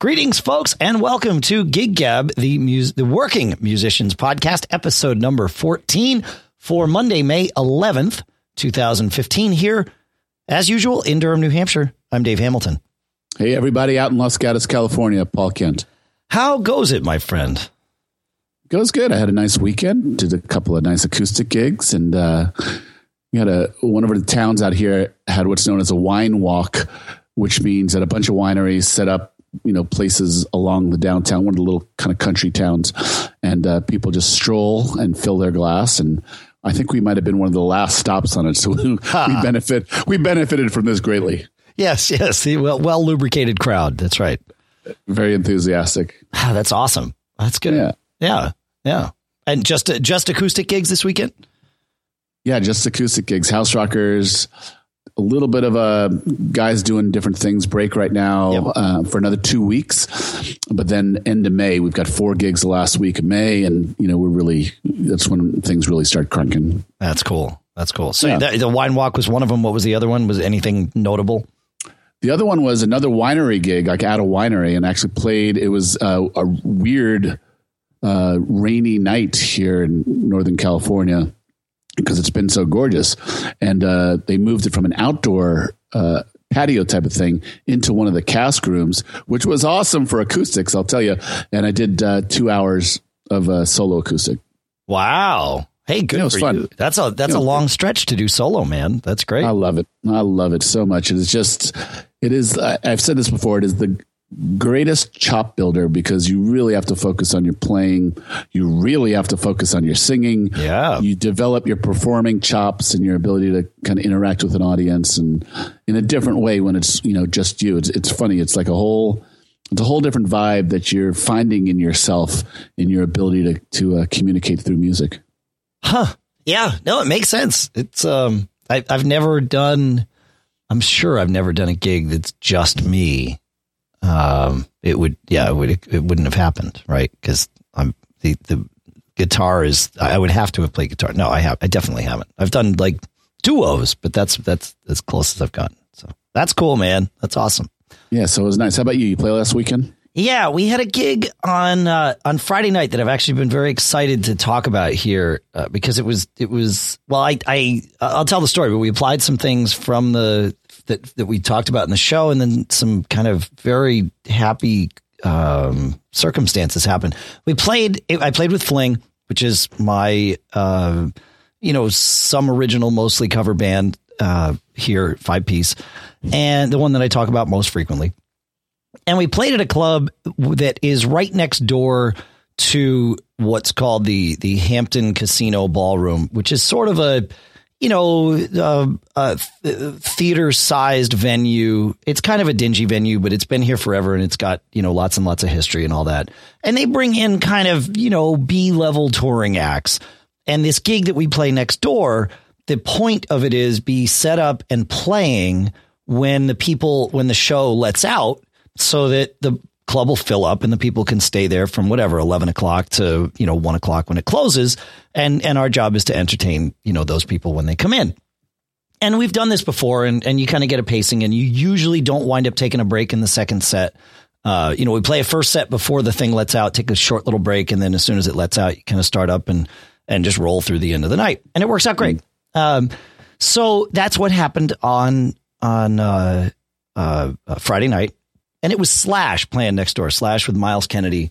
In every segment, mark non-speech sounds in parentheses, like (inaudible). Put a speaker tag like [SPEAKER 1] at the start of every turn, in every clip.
[SPEAKER 1] Greetings, folks, and welcome to Gig Gab, the mus- the Working Musicians Podcast, episode number 14 for Monday, May 11th, 2015. Here, as usual, in Durham, New Hampshire, I'm Dave Hamilton.
[SPEAKER 2] Hey, everybody out in Los Gatos, California, Paul Kent.
[SPEAKER 1] How goes it, my friend?
[SPEAKER 2] Goes good. I had a nice weekend, did a couple of nice acoustic gigs, and uh, we had a one of the towns out here had what's known as a wine walk, which means that a bunch of wineries set up you know places along the downtown, one of the little kind of country towns, and uh, people just stroll and fill their glass. And I think we might have been one of the last stops on it, so (laughs) we, benefit we benefited from this greatly.
[SPEAKER 1] Yes, yes, the well well lubricated crowd. That's right.
[SPEAKER 2] Very enthusiastic.
[SPEAKER 1] Ah, that's awesome. That's good.
[SPEAKER 2] Yeah.
[SPEAKER 1] yeah, yeah. And just just acoustic gigs this weekend.
[SPEAKER 2] Yeah, just acoustic gigs, house rockers, a little bit of a guys doing different things break right now
[SPEAKER 1] Yep.
[SPEAKER 2] uh, for another two weeks, but then end of May we've got four gigs the last week of May, and you know we're really that's when things really start cranking.
[SPEAKER 1] That's cool. That's cool. So
[SPEAKER 2] Yeah.
[SPEAKER 1] the, the wine walk was one of them. What was the other one? Was anything notable?
[SPEAKER 2] The other one was another winery gig, like at a winery, and actually played. It was uh, a weird uh, rainy night here in Northern California because it's been so gorgeous, and uh, they moved it from an outdoor uh, patio type of thing into one of the cask rooms, which was awesome for acoustics. I'll tell you. And I did uh, two hours of uh, solo acoustic.
[SPEAKER 1] Wow. Hey, good
[SPEAKER 2] Yeah, it was fun.
[SPEAKER 1] you. That's a that's
[SPEAKER 2] Yeah,
[SPEAKER 1] a
[SPEAKER 2] was
[SPEAKER 1] long stretch to do solo, man. That's great.
[SPEAKER 2] I love it. I love it so much. It is just, it is, I've said this before, it is the greatest chop builder because you really have to focus on your playing. You really have to focus on your singing.
[SPEAKER 1] Yeah.
[SPEAKER 2] You develop your performing chops and your ability to kind of interact with an audience and in a different way when it's, you know, just you. It's, it's funny. It's like a whole, it's a whole different vibe that you're finding in yourself in your ability to, to uh, communicate through music.
[SPEAKER 1] Huh. Yeah. No, it makes sense. It's um I I've never done I'm sure I've never done a gig that's just me. Um it would yeah, it would it wouldn't have happened, right? Cuz I'm the the guitar is I would have to have played guitar. No, I have I definitely haven't. I've done like duos, but that's that's as close as I've gotten. So that's cool, man. That's awesome.
[SPEAKER 2] Yeah. So it was nice. How about you? You play last weekend?
[SPEAKER 1] Yeah, we had a gig on uh, on Friday night that I've actually been very excited to talk about here uh, because it was it was well I I I'll tell the story but we applied some things from the that that we talked about in the show and then some kind of very happy um, circumstances happened. We played I played with Fling, which is my uh, you know some original mostly cover band uh, here five piece and the one that I talk about most frequently and we played at a club that is right next door to what's called the the Hampton Casino Ballroom, which is sort of a you know uh, theater sized venue. It's kind of a dingy venue, but it's been here forever and it's got you know lots and lots of history and all that. And they bring in kind of you know B level touring acts. And this gig that we play next door, the point of it is be set up and playing when the people when the show lets out so that the club will fill up and the people can stay there from whatever 11 o'clock to you know 1 o'clock when it closes. And and our job is to entertain you know those people when they come in. And we've done this before and and you kind of get a pacing and you usually don't wind up taking a break in the second set. Uh, you know, we play a first set before the thing lets out, take a short little break, and then as soon as it lets out, you kind of start up and and just roll through the end of the night, and it works out great. Um, so that's what happened on on uh, uh, uh, Friday night, and it was Slash playing next door, Slash with Myles Kennedy,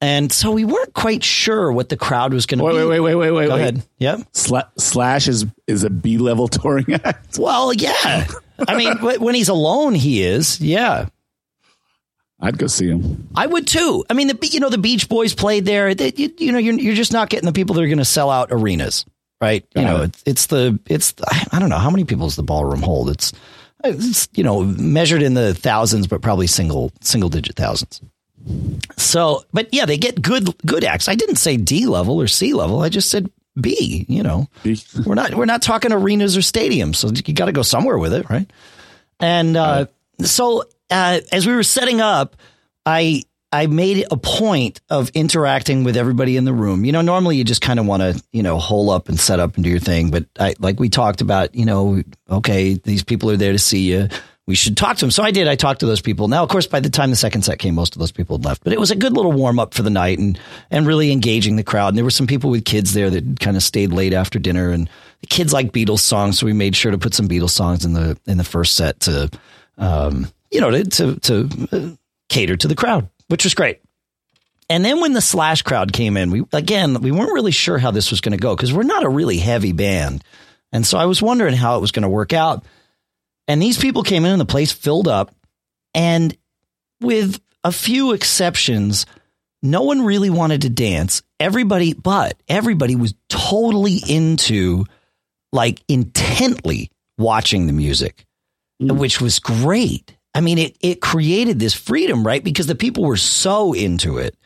[SPEAKER 1] and so we weren't quite sure what the crowd was going to
[SPEAKER 2] Wait,
[SPEAKER 1] be.
[SPEAKER 2] wait, wait, wait, wait, wait.
[SPEAKER 1] Go
[SPEAKER 2] wait.
[SPEAKER 1] ahead. Yep.
[SPEAKER 2] Sla- Slash is is a B level touring (laughs) act.
[SPEAKER 1] Well, yeah. I mean, when he's alone, he is. Yeah.
[SPEAKER 2] I'd go see him.
[SPEAKER 1] I would too. I mean, the you know the Beach Boys played there. They, you, you know, you're you're just not getting the people that are going to sell out arenas, right? You know, it's, it's the it's I don't know how many people does the ballroom hold. It's you know measured in the thousands, but probably single single digit thousands. So, but yeah, they get good good acts. I didn't say D level or C level. I just said B. You know,
[SPEAKER 2] B.
[SPEAKER 1] we're not we're not talking arenas or stadiums, so you got to go somewhere with it, right? And uh, so uh, as we were setting up, I I made a point of interacting with everybody in the room. You know, normally you just kind of want to you know hole up and set up and do your thing, but I like we talked about. You know, okay, these people are there to see you. we should talk to them. So I did. I talked to those people. Now, of course, by the time the second set came, most of those people had left. But it was a good little warm up for the night and and really engaging the crowd. And there were some people with kids there that kind of stayed late after dinner. And the kids like Beatles songs, so we made sure to put some Beatles songs in the in the first set to, um, you know, to to, to uh, cater to the crowd, which was great. And then when the Slash crowd came in, we again we weren't really sure how this was going to go because we're not a really heavy band, and so I was wondering how it was going to work out. And these people came in and the place filled up. And with a few exceptions, no one really wanted to dance. Everybody, but everybody was totally into like intently watching the music, mm. which was great. I mean, it, it created this freedom, right? Because the people were so into it.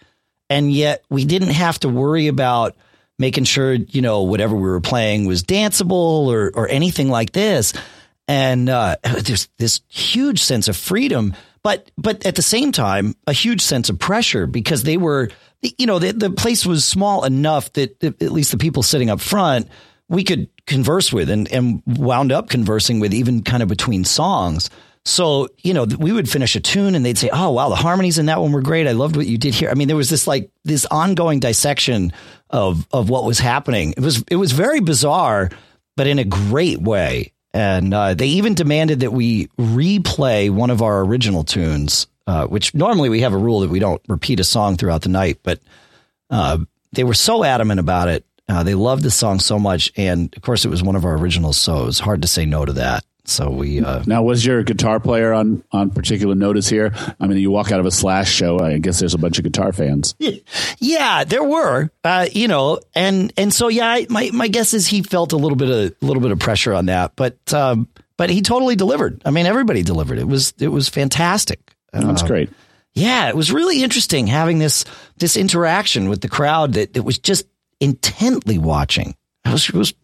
[SPEAKER 1] And yet we didn't have to worry about making sure, you know, whatever we were playing was danceable or, or anything like this and uh, there's this huge sense of freedom, but but at the same time, a huge sense of pressure because they were, you know, the, the place was small enough that at least the people sitting up front we could converse with and, and wound up conversing with even kind of between songs. So, you know, we would finish a tune and they'd say, Oh, wow, the harmonies in that one were great. I loved what you did here. I mean, there was this like this ongoing dissection of of what was happening. It was it was very bizarre, but in a great way. And uh, they even demanded that we replay one of our original tunes, uh, which normally we have a rule that we don't repeat a song throughout the night. But uh, they were so adamant about it. Uh, they loved the song so much. And of course, it was one of our originals. So it was hard to say no to that. So we uh,
[SPEAKER 2] now was your guitar player on on particular notice here? I mean, you walk out of a Slash show, I guess there's a bunch of guitar fans.
[SPEAKER 1] Yeah, there were, uh, you know, and and so yeah, my my guess is he felt a little bit of a little bit of pressure on that, but um, but he totally delivered. I mean, everybody delivered. It was it was fantastic.
[SPEAKER 2] That's uh, great.
[SPEAKER 1] Yeah, it was really interesting having this this interaction with the crowd that, that was just intently watching. It was, it was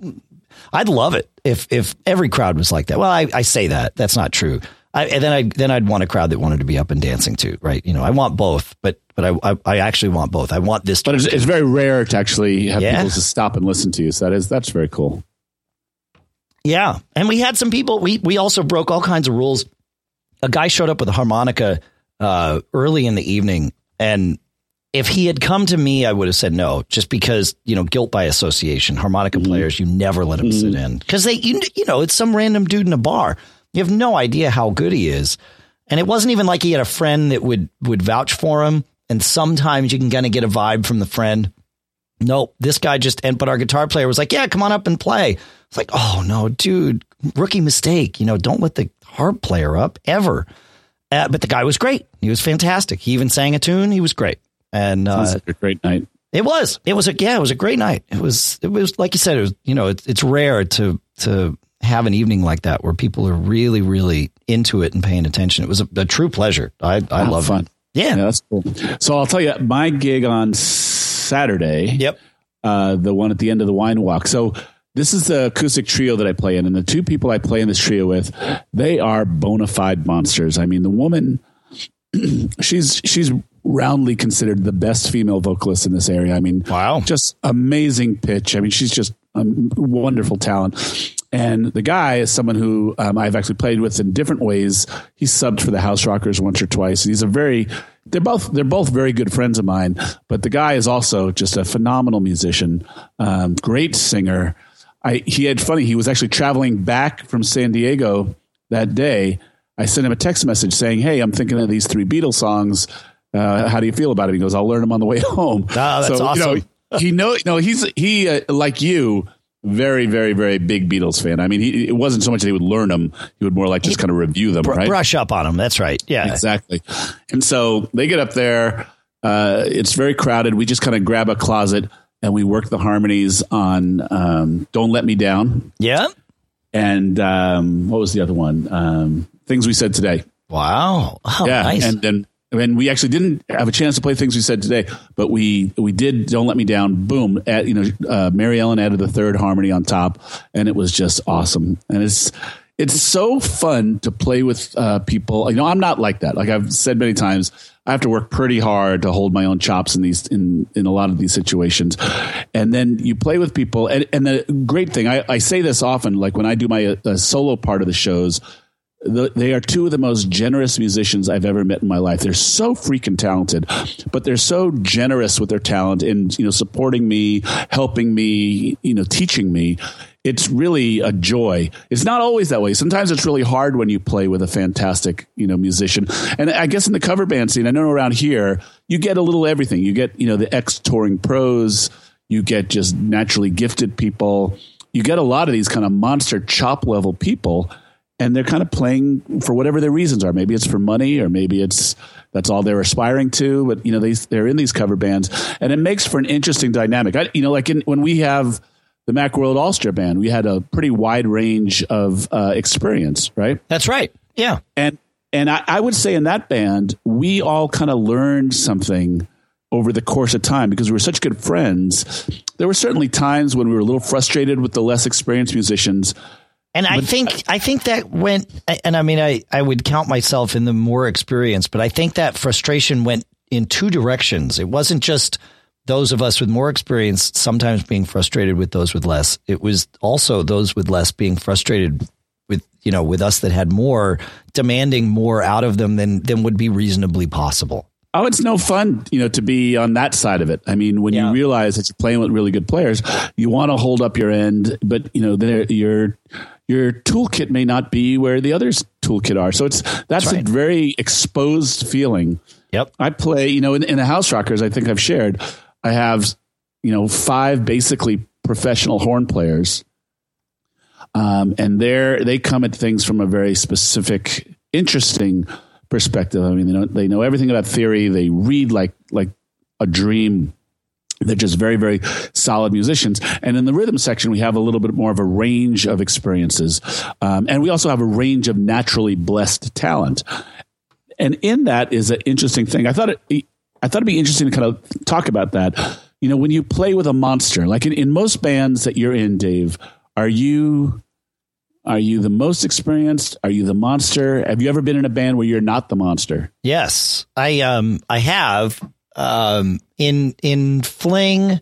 [SPEAKER 1] I'd love it if if every crowd was like that. Well, I, I say that that's not true. I, and then I then I'd want a crowd that wanted to be up and dancing too, right? You know, I want both, but but I I, I actually want both. I want this.
[SPEAKER 2] But it's, it's, very rare to actually have yeah. people to stop and listen to you. So that is that's very cool.
[SPEAKER 1] Yeah, and we had some people. We we also broke all kinds of rules. A guy showed up with a harmonica uh, early in the evening, and if he had come to me, I would have said no, just because you know guilt by association. Harmonica mm-hmm. players, you never let them mm-hmm. sit in because they, you, you know, it's some random dude in a bar. You have no idea how good he is, and it wasn't even like he had a friend that would would vouch for him. And sometimes you can kind of get a vibe from the friend. Nope, this guy just and but our guitar player was like, "Yeah, come on up and play." It's like, "Oh no, dude, rookie mistake. You know, don't let the harp player up ever." Uh, but the guy was great. He was fantastic. He even sang a tune. He was great. And uh,
[SPEAKER 2] like a great night.
[SPEAKER 1] It was. It was a yeah. It was a great night. It was. It was like you said. It was. You know, it's it's rare to to have an evening like that where people are really really into it and paying attention. It was a, a true pleasure. I I oh, love fun. It. Yeah.
[SPEAKER 2] yeah, that's cool. So I'll tell you, my gig on Saturday.
[SPEAKER 1] Yep.
[SPEAKER 2] Uh, the one at the end of the wine walk. So this is the acoustic trio that I play in, and the two people I play in this trio with, they are bona fide monsters. I mean, the woman, (clears throat) she's she's roundly considered the best female vocalist in this area. I mean,
[SPEAKER 1] wow,
[SPEAKER 2] just amazing pitch. I mean, she's just a wonderful talent. And the guy is someone who um, I've actually played with in different ways. He subbed for the House Rockers once or twice. He's a very they're both they're both very good friends of mine. But the guy is also just a phenomenal musician, um, great singer. I he had funny. He was actually traveling back from San Diego that day. I sent him a text message saying, "Hey, I'm thinking of these three Beatles songs uh, how do you feel about it? He goes, I'll learn them on the way (laughs) home.
[SPEAKER 1] Oh, that's so, awesome.
[SPEAKER 2] You know, he know, no, he's he uh, like you, very, very, very big Beatles fan. I mean, he, it wasn't so much that he would learn them; he would more like just kind of review them,
[SPEAKER 1] br-
[SPEAKER 2] right?
[SPEAKER 1] Brush up on them. That's right. Yeah,
[SPEAKER 2] exactly. And so they get up there. Uh, it's very crowded. We just kind of grab a closet and we work the harmonies on um, "Don't Let Me Down."
[SPEAKER 1] Yeah.
[SPEAKER 2] And um, what was the other one? Um, Things we said today.
[SPEAKER 1] Wow.
[SPEAKER 2] Oh, yeah. Nice. And then and we actually didn't have a chance to play things we said today, but we we did. Don't let me down. Boom! At you know, uh, Mary Ellen added the third harmony on top, and it was just awesome. And it's it's so fun to play with uh, people. You know, I'm not like that. Like I've said many times, I have to work pretty hard to hold my own chops in these in in a lot of these situations. And then you play with people, and, and the great thing I, I say this often, like when I do my uh, solo part of the shows the, they are two of the most generous musicians I've ever met in my life. They're so freaking talented, but they're so generous with their talent and you know supporting me, helping me, you know, teaching me. It's really a joy. It's not always that way. Sometimes it's really hard when you play with a fantastic, you know, musician. And I guess in the cover band scene, I know around here, you get a little everything. You get, you know, the ex touring pros, you get just naturally gifted people. You get a lot of these kind of monster chop level people and they're kind of playing for whatever their reasons are. Maybe it's for money, or maybe it's that's all they're aspiring to. But you know, they they're in these cover bands, and it makes for an interesting dynamic. I, you know, like in, when we have the Macworld All Star Band, we had a pretty wide range of uh, experience, right?
[SPEAKER 1] That's right. Yeah,
[SPEAKER 2] and and I, I would say in that band, we all kind of learned something over the course of time because we were such good friends. There were certainly times when we were a little frustrated with the less experienced musicians
[SPEAKER 1] and I think I think that went, and I mean, I, I would count myself in the more experienced, but I think that frustration went in two directions. It wasn't just those of us with more experience sometimes being frustrated with those with less. It was also those with less being frustrated with you know with us that had more, demanding more out of them than than would be reasonably possible.
[SPEAKER 2] Oh, it's no fun, you know, to be on that side of it. I mean, when yeah. you realize that you're playing with really good players, you want to hold up your end, but you know, you're your toolkit may not be where the others toolkit are. So it's that's, that's right. a very exposed feeling.
[SPEAKER 1] Yep.
[SPEAKER 2] I play, you know, in, in the house rockers, I think I've shared, I have, you know, five basically professional horn players. Um, and they're, they come at things from a very specific, interesting perspective. I mean, they know, they know everything about theory. They read like, like a dream they're just very, very solid musicians. And in the rhythm section, we have a little bit more of a range of experiences. Um, and we also have a range of naturally blessed talent. And in that is an interesting thing. I thought it, I thought it'd be interesting to kind of talk about that. You know, when you play with a monster, like in, in most bands that you're in, Dave, are you are you the most experienced? Are you the monster? Have you ever been in a band where you're not the monster?
[SPEAKER 1] Yes, I um I have um, in in Fling,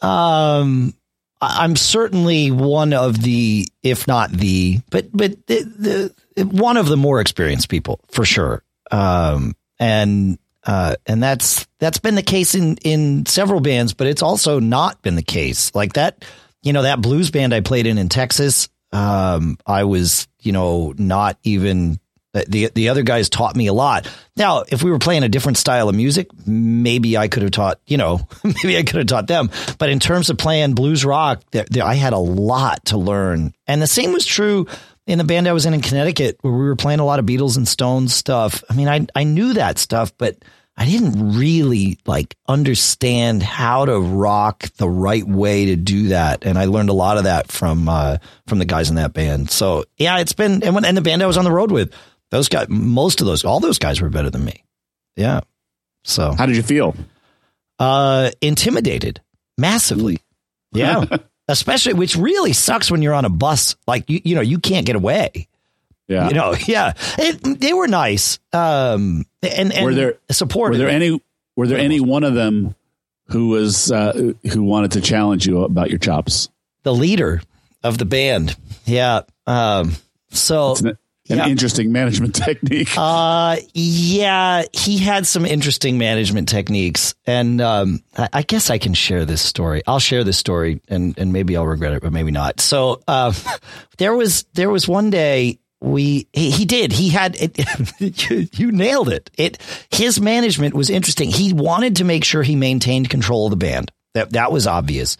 [SPEAKER 1] um, I'm certainly one of the, if not the, but but the, the one of the more experienced people for sure. Um, and uh, and that's that's been the case in in several bands, but it's also not been the case. Like that, you know, that blues band I played in in Texas. Um, I was, you know, not even the the other guys taught me a lot. Now, if we were playing a different style of music, maybe I could have taught, you know, (laughs) maybe I could have taught them. But in terms of playing blues rock, there, there, I had a lot to learn. And the same was true in the band I was in in Connecticut, where we were playing a lot of Beatles and Stones stuff. I mean, I I knew that stuff, but I didn't really like understand how to rock the right way to do that, and I learned a lot of that from uh, from the guys in that band. So yeah, it's been and when and the band I was on the road with those guys, most of those, all those guys were better than me. Yeah. So
[SPEAKER 2] how did you feel?
[SPEAKER 1] Uh, intimidated massively. Yeah. (laughs) Especially, which really sucks when you're on a bus. Like, you, you know, you can't get away.
[SPEAKER 2] Yeah.
[SPEAKER 1] You know, (laughs) yeah. It, they were nice. Um, and, and
[SPEAKER 2] were there,
[SPEAKER 1] supportive.
[SPEAKER 2] Were there any, were there any one of them who was, uh, who wanted to challenge you about your chops?
[SPEAKER 1] The leader of the band. Yeah. Um, so
[SPEAKER 2] an yeah. interesting management (laughs) technique.
[SPEAKER 1] Uh, yeah, he had some interesting management techniques, and um, I, I, guess I can share this story. I'll share this story, and and maybe I'll regret it, but maybe not. So, uh, (laughs) there was there was one day we he, he did he had it, (laughs) you, you nailed it. It his management was interesting. He wanted to make sure he maintained control of the band. That that was obvious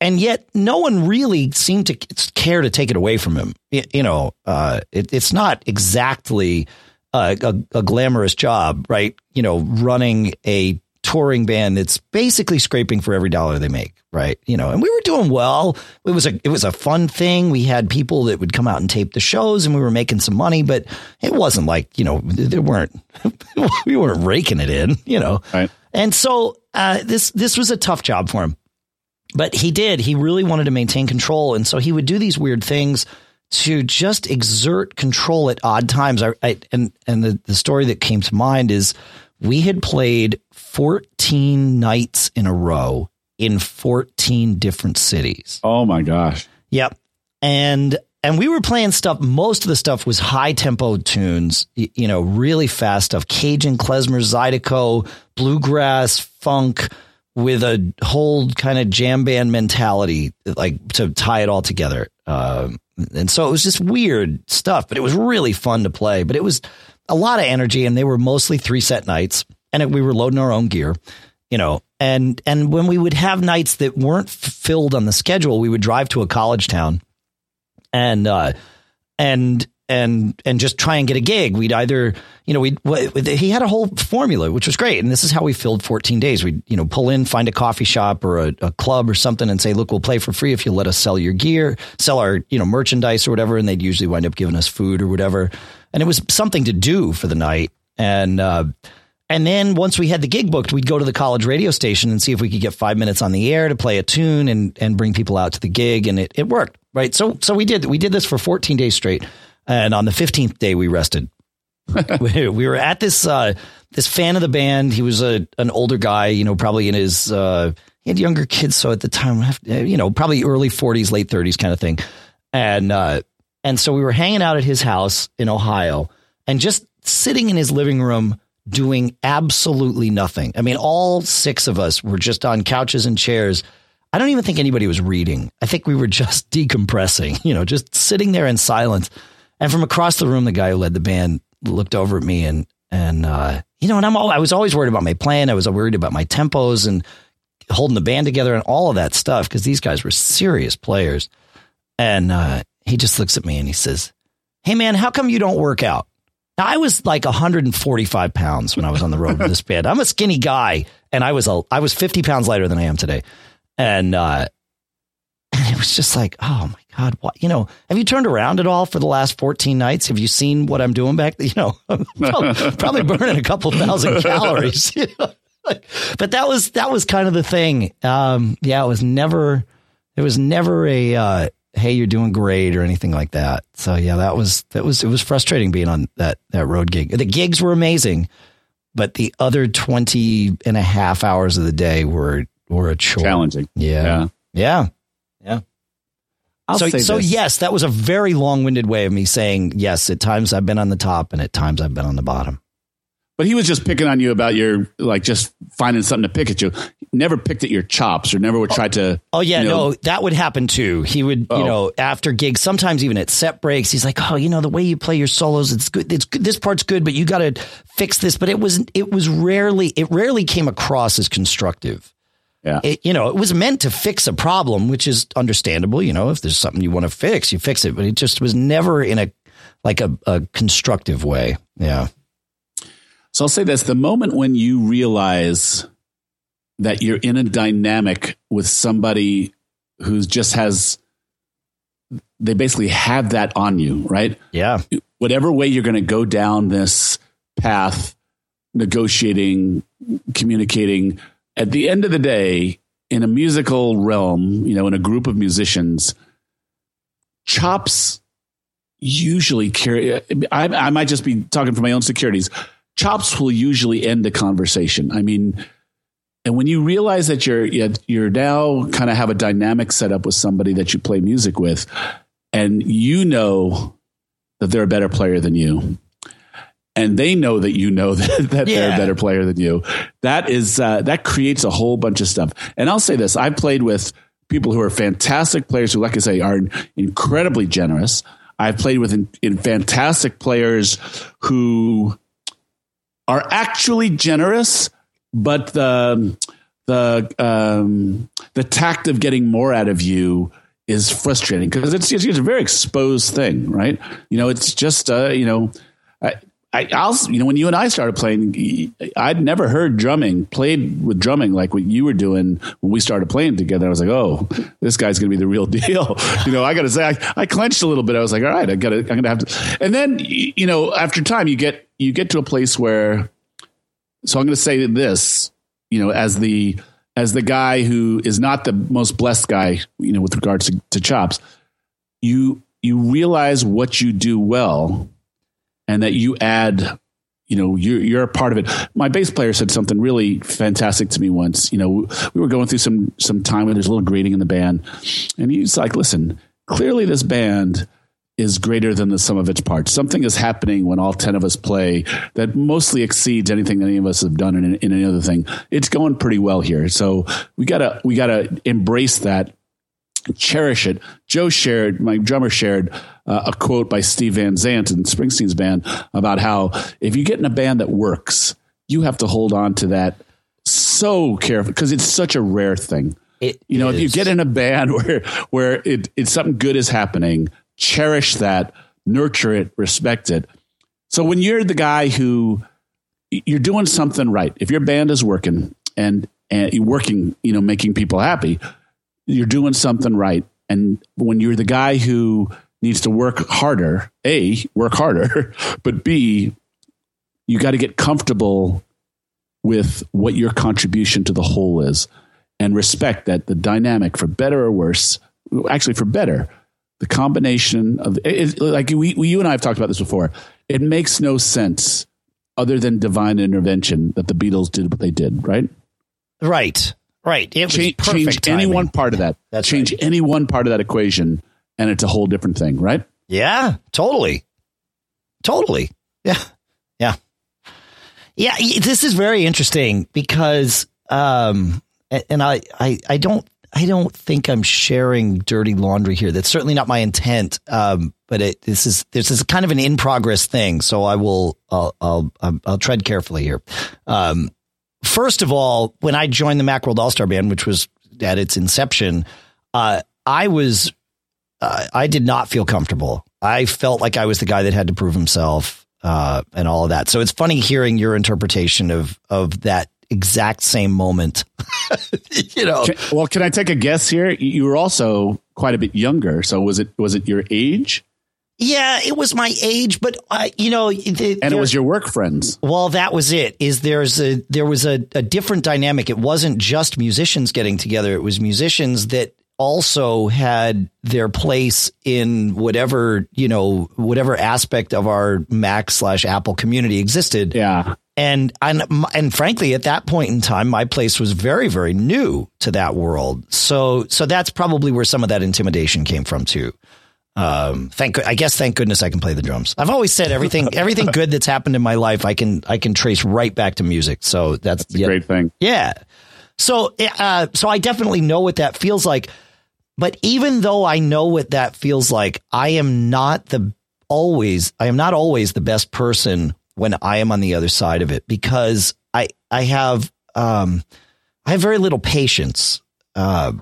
[SPEAKER 1] and yet no one really seemed to care to take it away from him. You know, uh, it, it's not exactly a, a, a, glamorous job, right? You know, running a touring band that's basically scraping for every dollar they make, right? You know, and we were doing well. It was a it was a fun thing. We had people that would come out and tape the shows, and we were making some money, but it wasn't like you know there weren't (laughs) we weren't raking it in, you know.
[SPEAKER 2] Right.
[SPEAKER 1] And so uh, this this was a tough job for him but he did. He really wanted to maintain control. And so he would do these weird things to just exert control at odd times. I, I, and and the, the story that came to mind is we had played 14 nights in a row in 14 different cities.
[SPEAKER 2] Oh my gosh.
[SPEAKER 1] Yep. And and we were playing stuff. Most of the stuff was high tempo tunes, you know, really fast stuff. Cajun, klezmer, zydeco, bluegrass, funk, with a whole kind of jam band mentality, like to tie it all together. Um, and so it was just weird stuff, but it was really fun to play. But it was a lot of energy, and they were mostly three set nights, and we were loading our own gear, you know. And and when we would have nights that weren't filled on the schedule, we would drive to a college town, and uh, and and and just try and get a gig. We'd either, you know, we he had a whole formula, which was great, and this is how we filled 14 days. We'd you know pull in, find a coffee shop or a, a, club or something, and say, look, we'll play for free if you let us sell your gear, sell our you know merchandise or whatever, and they'd usually wind up giving us food or whatever, and it was something to do for the night, and. Uh, and then once we had the gig booked, we'd go to the college radio station and see if we could get five minutes on the air to play a tune and, and bring people out to the gig. And it, it worked, right? So, so we did, we did this for 14 days straight. And on the 15th day, we rested. (laughs) we, we were at this uh, this fan of the band. He was a an older guy, you know, probably in his uh, he had younger kids, so at the time, you know, probably early 40s, late 30s kind of thing. And uh, and so we were hanging out at his house in Ohio and just sitting in his living room doing absolutely nothing. I mean, all six of us were just on couches and chairs. I don't even think anybody was reading. I think we were just (laughs) decompressing, you know, just sitting there in silence. And from across the room, the guy who led the band looked over at me and and uh, you know, and I'm all I was always worried about my playing. I was worried about my tempos and holding the band together and all of that stuff because these guys were serious players. And uh, he just looks at me and he says, "Hey man, how come you don't work out?" Now I was like 145 pounds when I was on the road with this (laughs) band. I'm a skinny guy, and I was a I was 50 pounds lighter than I am today. And uh, and it was just like, oh my God, what, you know, have you turned around at all for the last 14 nights? Have you seen what I'm doing back? (laughs) You know, probably, probably burning a couple thousand (laughs) calories. You know? but that was, that was kind of the thing. Um, yeah, it was never, it was never a, uh, Hey, you're doing great or anything like that. So yeah, that was, that was, it was frustrating being on that, that road gig. The gigs were amazing, but the other 20 and a half hours of the day were, were a chore.
[SPEAKER 2] Challenging.
[SPEAKER 1] Yeah. yeah. Yeah. I'll so, so this. yes, that was a very long-winded way of me saying yes. At times I've been on the top, and at times I've been on the bottom.
[SPEAKER 2] But he was just picking on you about your like just finding something to pick at you. Never picked at your chops, or never would try to.
[SPEAKER 1] Oh, oh yeah,
[SPEAKER 2] you
[SPEAKER 1] know, no, that would happen too. He would, oh. you know, after gigs, sometimes even at set breaks, he's like, "Oh, you know, the way you play your solos, it's good. It's good. This part's good, but you got to fix this." But it was, it was rarely, it rarely came across as constructive.
[SPEAKER 2] Yeah.
[SPEAKER 1] It, you know, it was meant to fix a problem, which is understandable. You know, if there's something you want to fix, you fix it. But it just was never in a like a, a constructive way. Yeah.
[SPEAKER 2] So I'll say this: the moment when you realize that you're in a dynamic with somebody who just has, they basically have that on you, right?
[SPEAKER 1] Yeah.
[SPEAKER 2] Whatever way you're going to go down this path, negotiating, communicating at the end of the day, in a musical realm, you know, in a group of musicians, chops usually carry. I, I might just be talking for my own securities. Chops will usually end a conversation. I mean, and when you realize that you're you're now kind of have a dynamic set up with somebody that you play music with, and you know that they're a better player than you, and they know that you know (laughs) that, that yeah. they're a better player than you. That is uh, that creates a whole bunch of stuff. And I'll say this: I've played with people who are fantastic players who, like I say, are incredibly generous. I've played with in, in fantastic players who are actually generous, but the the um, the tact of getting more out of you is frustrating because it's, it's, a very exposed thing, right? You know, it's just uh, you know. I, I also, you know, when you and I started playing, I'd never heard drumming played with drumming like what you were doing when we started playing together. I was like, oh, this guy's going to be the real (laughs) deal. you know, I got to say, I, I clenched a little bit. I was like, all right, I got to, I'm going to have to. And then, you know, after time, you get you get to a place where. So I'm going to say this, you know, as the as the guy who is not the most blessed guy, you know, with regards to, to chops, you you realize what you do well and that you add you know you're, you're a part of it my bass player said something really fantastic to me once you know we were going through some some time where there's a little grading in the band and he's like listen clearly this band is greater than the sum of its parts. Something is happening when all 10 of us play that mostly exceeds anything that any of us have done in, in any other thing. It's going pretty well here. So we gotta, we gotta embrace that, cherish it. Joe shared, my drummer shared uh, a quote by Steve Van Zandt in Springsteen's band about how if you get in a band that works, you have to hold on to that so careful because it's such a rare thing.
[SPEAKER 1] It
[SPEAKER 2] you know,
[SPEAKER 1] is.
[SPEAKER 2] if you get in a band (laughs) where where it, it's something good is happening, cherish that, nurture it, respect it. So when you're the guy who you're doing something right, if your band is working and and working, you know, making people happy, you're doing something right. And when you're the guy who needs to work harder, A, work harder, (laughs) but B, you got to get comfortable with what your contribution to the whole is and respect that the dynamic for better or worse, actually for better, the combination of it, like we, we, you and I have talked about this before. It makes no sense other than divine intervention that the Beatles did what they did, right?
[SPEAKER 1] right, right. It was
[SPEAKER 2] Change,
[SPEAKER 1] perfect
[SPEAKER 2] change any one part of that.
[SPEAKER 1] That's
[SPEAKER 2] change
[SPEAKER 1] right.
[SPEAKER 2] any one part of that equation, and it's a whole different thing, right?
[SPEAKER 1] Yeah, totally. Totally. Yeah. Yeah. Yeah. This is very interesting because, um, and I, I, I don't, I don't think I'm sharing dirty laundry here. That's certainly not my intent. Um, but it, this is, this is kind of an in progress thing. So I will, I'll, I'll, I'll, I'll tread carefully here. Um, first of all, when I joined the Macworld All Star Band, which was at its inception, uh, I was uh, I did not feel comfortable. I felt like I was the guy that had to prove himself uh, and all of that. So it's funny hearing your interpretation of of that exact same moment. (laughs) you know,
[SPEAKER 2] well, can I take a guess here? You were also quite a bit younger, so was it was it your age,
[SPEAKER 1] yeah, it was my age, but uh, you know, the,
[SPEAKER 2] and it was your work friends?
[SPEAKER 1] Well, that was it. Is there's a there was a, a different dynamic. It wasn't just musicians getting together. It was musicians that also had their place in whatever you know whatever aspect of our Mac slash Apple community existed.
[SPEAKER 2] Yeah,
[SPEAKER 1] And and and frankly, at that point in time, my place was very very new to that world. So so that's probably where some of that intimidation came from too. Um, thank I guess thank goodness I can play the drums. I've always said everything (laughs) everything good that's happened in my life I can I can trace right back to music. So that's,
[SPEAKER 2] it's a
[SPEAKER 1] yeah,
[SPEAKER 2] great thing.
[SPEAKER 1] yeah. So, uh, so I definitely know what that feels like. But even though I know what that feels like, I am not the always, I am not always the best person when I am on the other side of it because I, I have, um, I have very little patience, uh,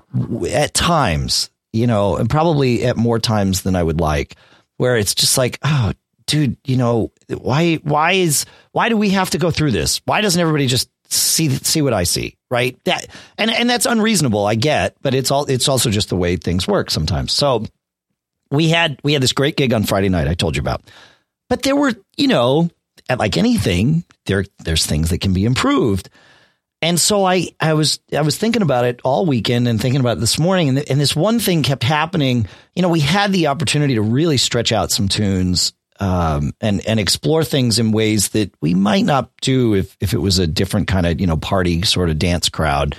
[SPEAKER 1] at times, you know, and probably at more times than I would like, where it's just like, oh, dude, you know, why, why is, why do we have to go through this? Why doesn't everybody just see, see what I see? Right. That, and, and that's unreasonable. I get, but it's all, it's also just the way things work sometimes. So we had, we had this great gig on Friday night I told you about, but there were, you know, like anything, there, there's things that can be improved. And so I, I was, I was thinking about it all weekend and thinking about it this morning. And, th- and this one thing kept happening. You know, we had the opportunity to really stretch out some tunes, um, and, and explore things in ways that we might not do if, if it was a different kind of, you know, party sort of dance crowd.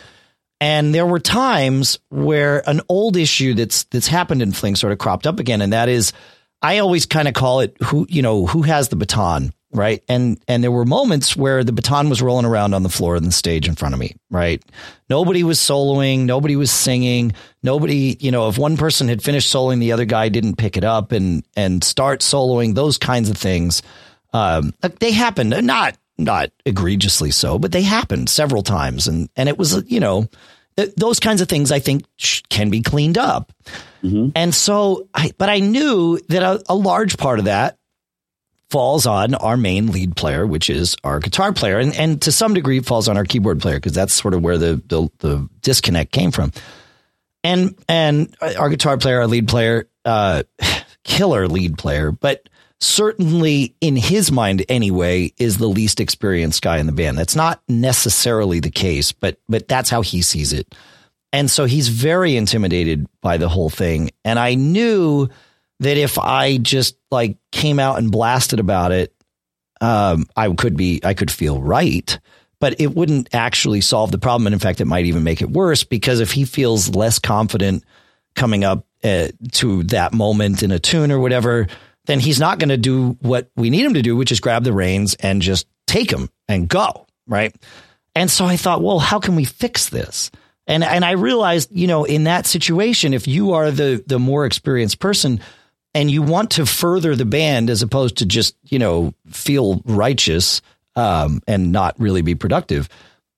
[SPEAKER 1] And there were times where an old issue that's, that's happened in Fling sort of cropped up again. And that is, I always kind of call it who, you know, who has the baton, right? And and there were moments where the baton was rolling around on the floor of the stage in front of me, right? Nobody was soloing, nobody was singing, nobody, you know, if one person had finished soloing, the other guy didn't pick it up and and start soloing, those kinds of things. Um, they happened, not not egregiously so, but they happened several times, and and it was, you know, th- those kinds of things I think sh- can be cleaned up. And so, I, but I knew that a, a large part of that falls on our main lead player, which is our guitar player, and and to some degree falls on our keyboard player because that's sort of where the, the the disconnect came from. And and our guitar player, our lead player, uh, (laughs) killer lead player, but certainly in his mind anyway is the least experienced guy in the band. That's not necessarily the case, but but that's how he sees it. And so he's very intimidated by the whole thing. And I knew that if I just like came out and blasted about it, um, I could be, I could feel right, but it wouldn't actually solve the problem. And in fact, it might even make it worse because if he feels less confident coming up uh, to that moment in a tune or whatever, then he's not going to do what we need him to do, which is grab the reins and just take him and go. Right. And so I thought, well, how can we fix this? And and I realized, you know, in that situation, if you are the the more experienced person and you want to further the band as opposed to just, you know, feel righteous um, and not really be productive,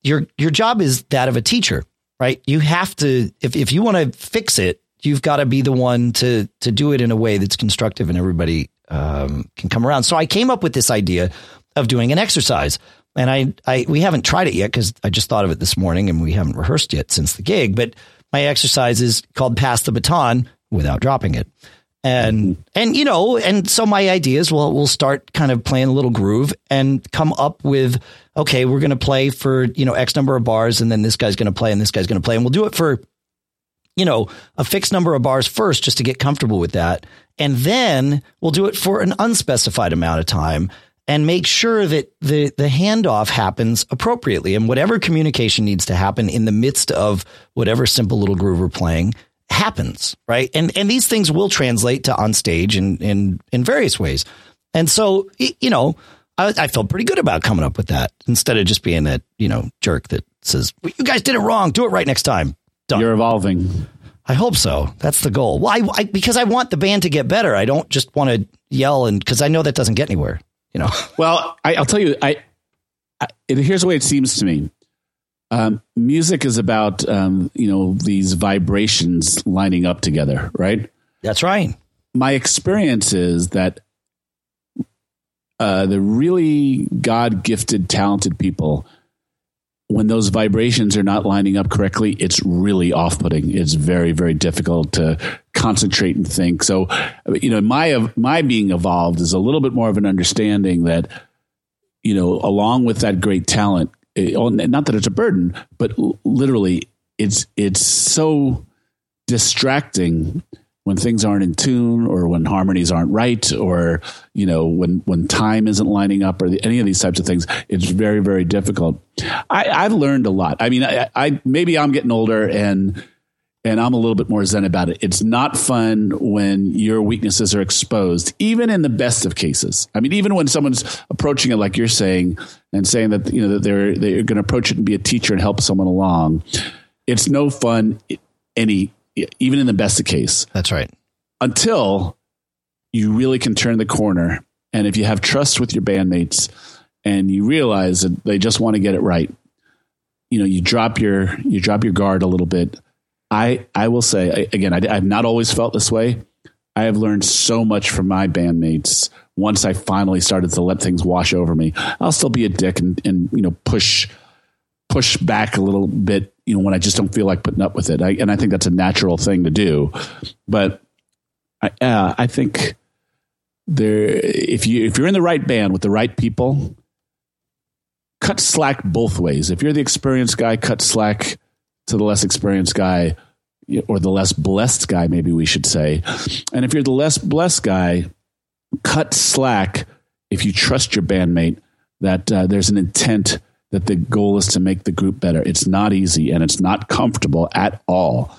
[SPEAKER 1] your your job is that of a teacher, right? You have to if if you want to fix it, you've got to be the one to to do it in a way that's constructive and everybody um, can come around. So I came up with this idea of doing an exercise and I, I we haven't tried it yet because I just thought of it this morning and we haven't rehearsed yet since the gig. But my exercise is called "Pass the Baton" without dropping it, and mm-hmm. and you know, and so my idea is well, we'll start kind of playing a little groove and come up with okay, we're going to play for you know X number of bars, and then this guy's going to play, and this guy's going to play, and we'll do it for you know a fixed number of bars first, just to get comfortable with that, and then we'll do it for an unspecified amount of time and make sure that the, the handoff happens appropriately and whatever communication needs to happen in the midst of whatever simple little groove we're playing happens, right? And and these things will translate to on stage in in in various ways. And so, you know, I, I felt pretty good about coming up with that instead of just being that you know jerk that says well, you guys did it wrong, do it right next time.
[SPEAKER 2] Done. You're evolving.
[SPEAKER 1] I hope so. That's the goal. Well, I, I because I want the band to get better. I don't just want to yell and because I know that doesn't get anywhere you know.
[SPEAKER 2] Well, I, will tell you, I, I it, here's the way it seems to me. Um, music is about um, you know these vibrations lining up together, right?
[SPEAKER 1] That's right.
[SPEAKER 2] My experience is that uh, the really God gifted, talented people, when those vibrations are not lining up correctly, it's really off putting. It's very, very difficult to concentrate and think. So, you know, my my being evolved is a little bit more of an understanding that, you know, along with that great talent, not that it's a burden, but literally, it's it's so distracting when things aren't in tune or when harmonies aren't right or you know when when time isn't lining up or the, any of these types of things. It's very very difficult. I i've learned a lot. I mean I, I maybe i'm getting older and and I'm a little bit more zen about it. It's not fun when your weaknesses are exposed, even in the best of cases. I mean, even when someone's approaching it like you're saying and saying that you know that they're they're going to approach it and be a teacher and help someone along, it's no fun any even in the best of case.
[SPEAKER 1] That's right.
[SPEAKER 2] Until you really can turn the corner, and if you have trust with your bandmates, and you realize that they just want to get it right, you know, you drop your you drop your guard a little bit I I will say again, I, I've not always felt this way. I have learned so much from my bandmates once I finally started to let things wash over me. I'll still be a dick and, and you know push push back a little bit, you know, when I just don't feel like putting up with it. I, and I think that's a natural thing to do. But I, uh, I think there, if you if you're in the right band with the right people, cut slack both ways. If you're the experienced guy, cut slack to the less experienced guy or the less blessed guy, maybe we should say. And if you're the less blessed guy, cut slack if you trust your bandmate that uh, there's an intent that the goal is to make the group better. It's not easy and it's not comfortable at all.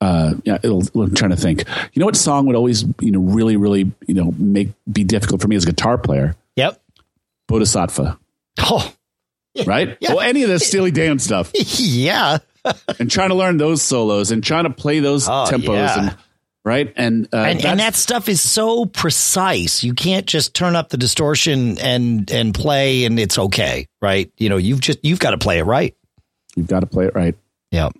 [SPEAKER 2] Uh, yeah, I'm trying to think. You know what song would always, you know, really, really, you know, make be difficult for me as a guitar player?
[SPEAKER 1] Yep.
[SPEAKER 2] Bodhisattva.
[SPEAKER 1] Oh,
[SPEAKER 2] right. Yeah. Well, any of the Steely Dan stuff. (laughs)
[SPEAKER 1] yeah.
[SPEAKER 2] And trying to learn those solos and trying to play those oh, tempos yeah. and right? And,
[SPEAKER 1] uh, and and that stuff is so precise. You can't just turn up the distortion and and play and it's okay right? You know you've just you've got to play it right.
[SPEAKER 2] You've got to play it right.
[SPEAKER 1] Yeah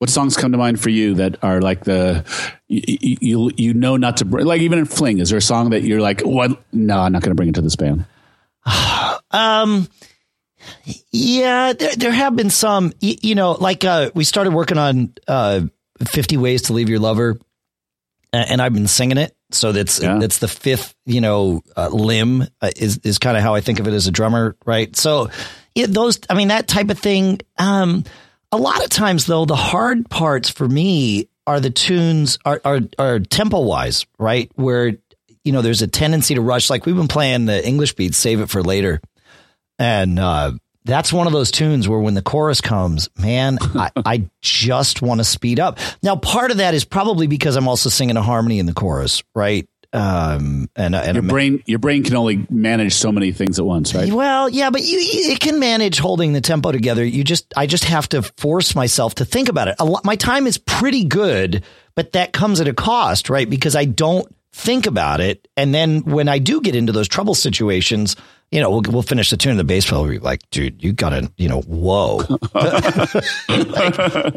[SPEAKER 2] what songs come to mind for you that are like the you you, you know not to bring like even in fling is there a song that you're like what? No i'm not going to bring it to this band. (sighs)
[SPEAKER 1] Um yeah, there, there have been some, you, you know, like uh, we started working on uh, 50 Ways to Leave Your Lover, and I've been singing it. So that's yeah. that's the fifth, you know, uh, limb uh, is is kind of how I think of it as a drummer, right? So yeah, those, I mean, that type of thing. Um, a lot of times, though, the hard parts for me are the tunes are are, are tempo wise, right? Where you know there's a tendency to rush. Like we've been playing the English Beat's, save it for later and uh, that's one of those tunes where when the chorus comes, man, (laughs) I, I just want to speed up. Now, part of that is probably because I'm also singing a harmony in the chorus, right? Um, and, and
[SPEAKER 2] your brain, your brain can only manage so many things at once, right?
[SPEAKER 1] Well, yeah, but you, it can manage holding the tempo together. You just, I just have to force myself to think about it. A lot, my time is pretty good, but that comes at a cost, right? Because I don't think about it. And then when I do get into those trouble situations, you know, we'll, we'll finish the tune and the bass player will be like, dude, you gotta, you know, whoa. like, (laughs)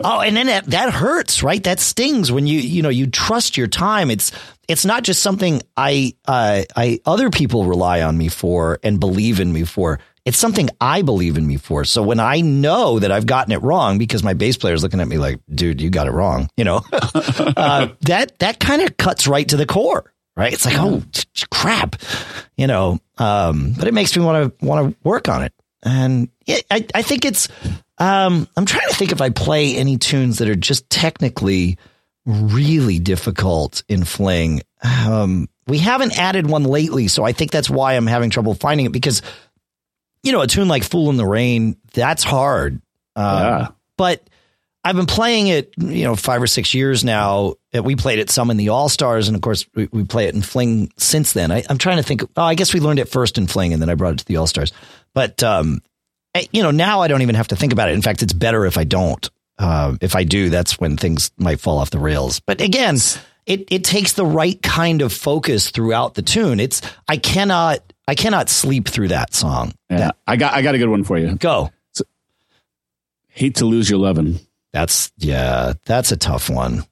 [SPEAKER 1] oh, and then that, that hurts, right? That stings when you, you know, you trust your time. It's, it's not just something I, uh, I, other people rely on me for and believe in me for. It's something I believe in me for. So when I know that I've gotten it wrong because my bass player is looking at me like, dude, you got it wrong, you know, (laughs) uh, that, that kind of cuts right to the core, right? It's like, oh crap, you know, um, but it makes me want to, want to work on it. And it, I, I think it's, um, I'm trying to think if I play any tunes that are just technically really difficult in Fling. Um, we haven't added one lately, so I think that's why I'm having trouble finding it because you know, a tune like Fool in the Rain, that's hard. Um, yeah. But I've been playing it, you know, five or six years now. We played it some in the All Stars, and of course, we, we, play it in Fling since then. I, am trying to think. Oh, I guess we learned it first in Fling, and then I brought it to the All Stars. But um, you know, now I don't even have to think about it. In fact, it's better if I don't. Uh, if I do, that's when things might fall off the rails. But again, it it takes the right kind of focus throughout the tune. It's I cannot I cannot sleep through that song.
[SPEAKER 2] Yeah,
[SPEAKER 1] that,
[SPEAKER 2] I got I got a good one for you.
[SPEAKER 1] Go. So,
[SPEAKER 2] hate to lose your lovin'.
[SPEAKER 1] That's yeah, that's a tough one.